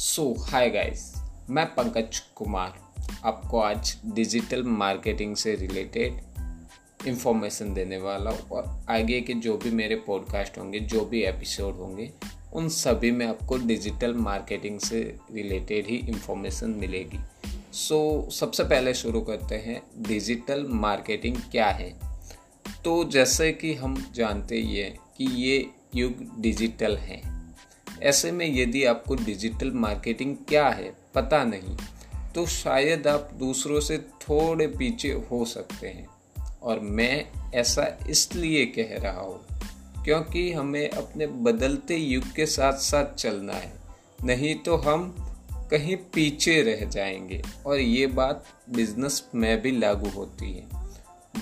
सो hi guys मैं पंकज कुमार आपको आज डिजिटल मार्केटिंग से रिलेटेड इंफॉर्मेशन देने वाला हूँ और आगे के जो भी मेरे पॉडकास्ट होंगे जो भी एपिसोड होंगे उन सभी में आपको डिजिटल मार्केटिंग से रिलेटेड ही इंफॉर्मेशन मिलेगी। सो so, सबसे पहले शुरू करते हैं डिजिटल मार्केटिंग क्या है? तो जैसे कि हम जानते ही हैं कि ये युग डिजिटल है। ऐसे में यदि आपको डिजिटल मार्केटिंग क्या है, पता नहीं तो शायद आप दूसरों से थोड़े पीछे हो सकते हैं। और मैं ऐसा इसलिए कह रहा हूँ, क्योंकि हमें अपने बदलते युग के साथ साथ चलना है। नहीं तो हम कहीं पीछे रह जाएँगे, और ये बात बिज़नेस में भी लागू होती है।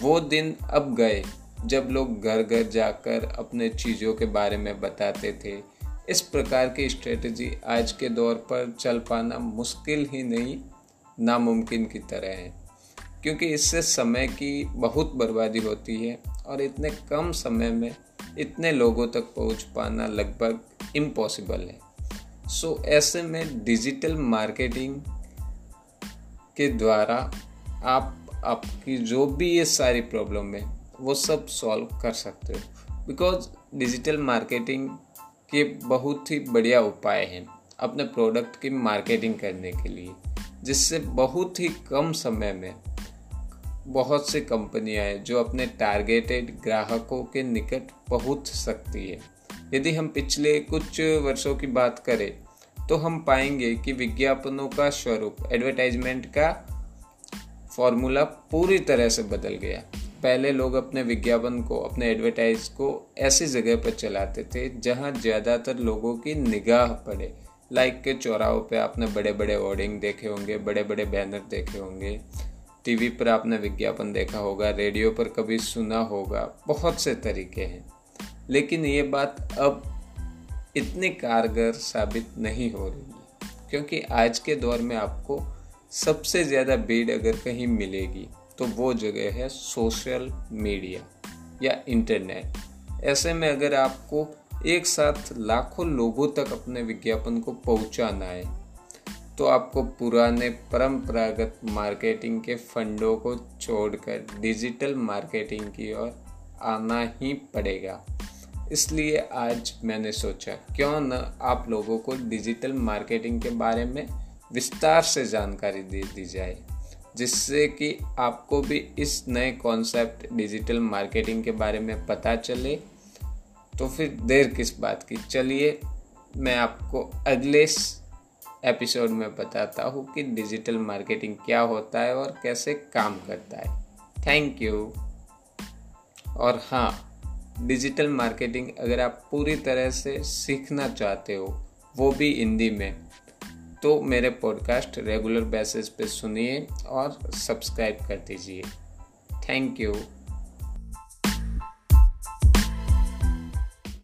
वो दिन अब गए, जब लोग घर घर जाकर अपने चीज़ों के बारे में बताते थे इस प्रकार की स्ट्रेटजी आज के दौर पर चल पाना मुश्किल ही नहीं, नामुमकिन की तरह है। क्योंकि इससे समय की बहुत बर्बादी होती है और इतने कम समय में इतने लोगों तक पहुँच पाना लगभग इम्पॉसिबल है। सो ऐसे में डिजिटल मार्केटिंग के द्वारा आप आपकी जो भी ये सारी प्रॉब्लम है, वो सब सॉल्व कर सकते हो। बिकॉज़ डिजिटल मार्केटिंग के बहुत ही बढ़िया उपाय हैं अपने प्रोडक्ट की मार्केटिंग करने के लिए, जिससे बहुत ही कम समय में बहुत सी कंपनियाँ हैं जो अपने टारगेटेड ग्राहकों के निकट पहुँच सकती है। यदि हम पिछले कुछ वर्षों की बात करें तो हम पाएँगे कि विज्ञापनों का स्वरूप एडवर्टाइजमेंट का फॉर्मूला पूरी तरह से बदल गया। पहले लोग अपने विज्ञापन को, अपने एडवर्टाइज को ऐसी जगह पर चलाते थे जहाँ ज़्यादातर लोगों की निगाह पड़े। लाइक के चौराहों पे आपने बड़े बड़े होर्डिंग देखे होंगे बड़े बड़े बैनर देखे होंगे। टीवी पर आपने विज्ञापन देखा होगा रेडियो पर कभी सुना होगा, बहुत से तरीके हैं। लेकिन ये बात अब इतनी कारगर साबित नहीं हो रही है, क्योंकि आज के दौर में आपको सबसे ज़्यादा भीड़ अगर कहीं मिलेगी तो वो जगह है सोशल मीडिया या इंटरनेट। ऐसे में अगर आपको एक साथ लाखों लोगों तक अपने विज्ञापन को पहुंचाना है तो आपको पुराने परंपरागत मार्केटिंग के फंडों को छोड़कर डिजिटल मार्केटिंग की ओर आना ही पड़ेगा। इसलिए आज मैंने सोचा, क्यों न आप लोगों को डिजिटल मार्केटिंग के बारे में विस्तार से जानकारी दे दी जाए। जिससे कि आपको भी इस नए कॉन्सेप्ट डिजिटल मार्केटिंग के बारे में पता चले। तो फिर देर किस बात की? चलिए, मैं आपको अगले एपिसोड में बताता हूँ कि डिजिटल मार्केटिंग क्या होता है और कैसे काम करता है। थैंक यू और हाँ डिजिटल मार्केटिंग अगर आप पूरी तरह से सीखना चाहते हो, वो भी हिंदी में। तो मेरे पॉडकास्ट रेगुलर बेसिस पे सुनिए और सब्सक्राइब कर दीजिए। Thank you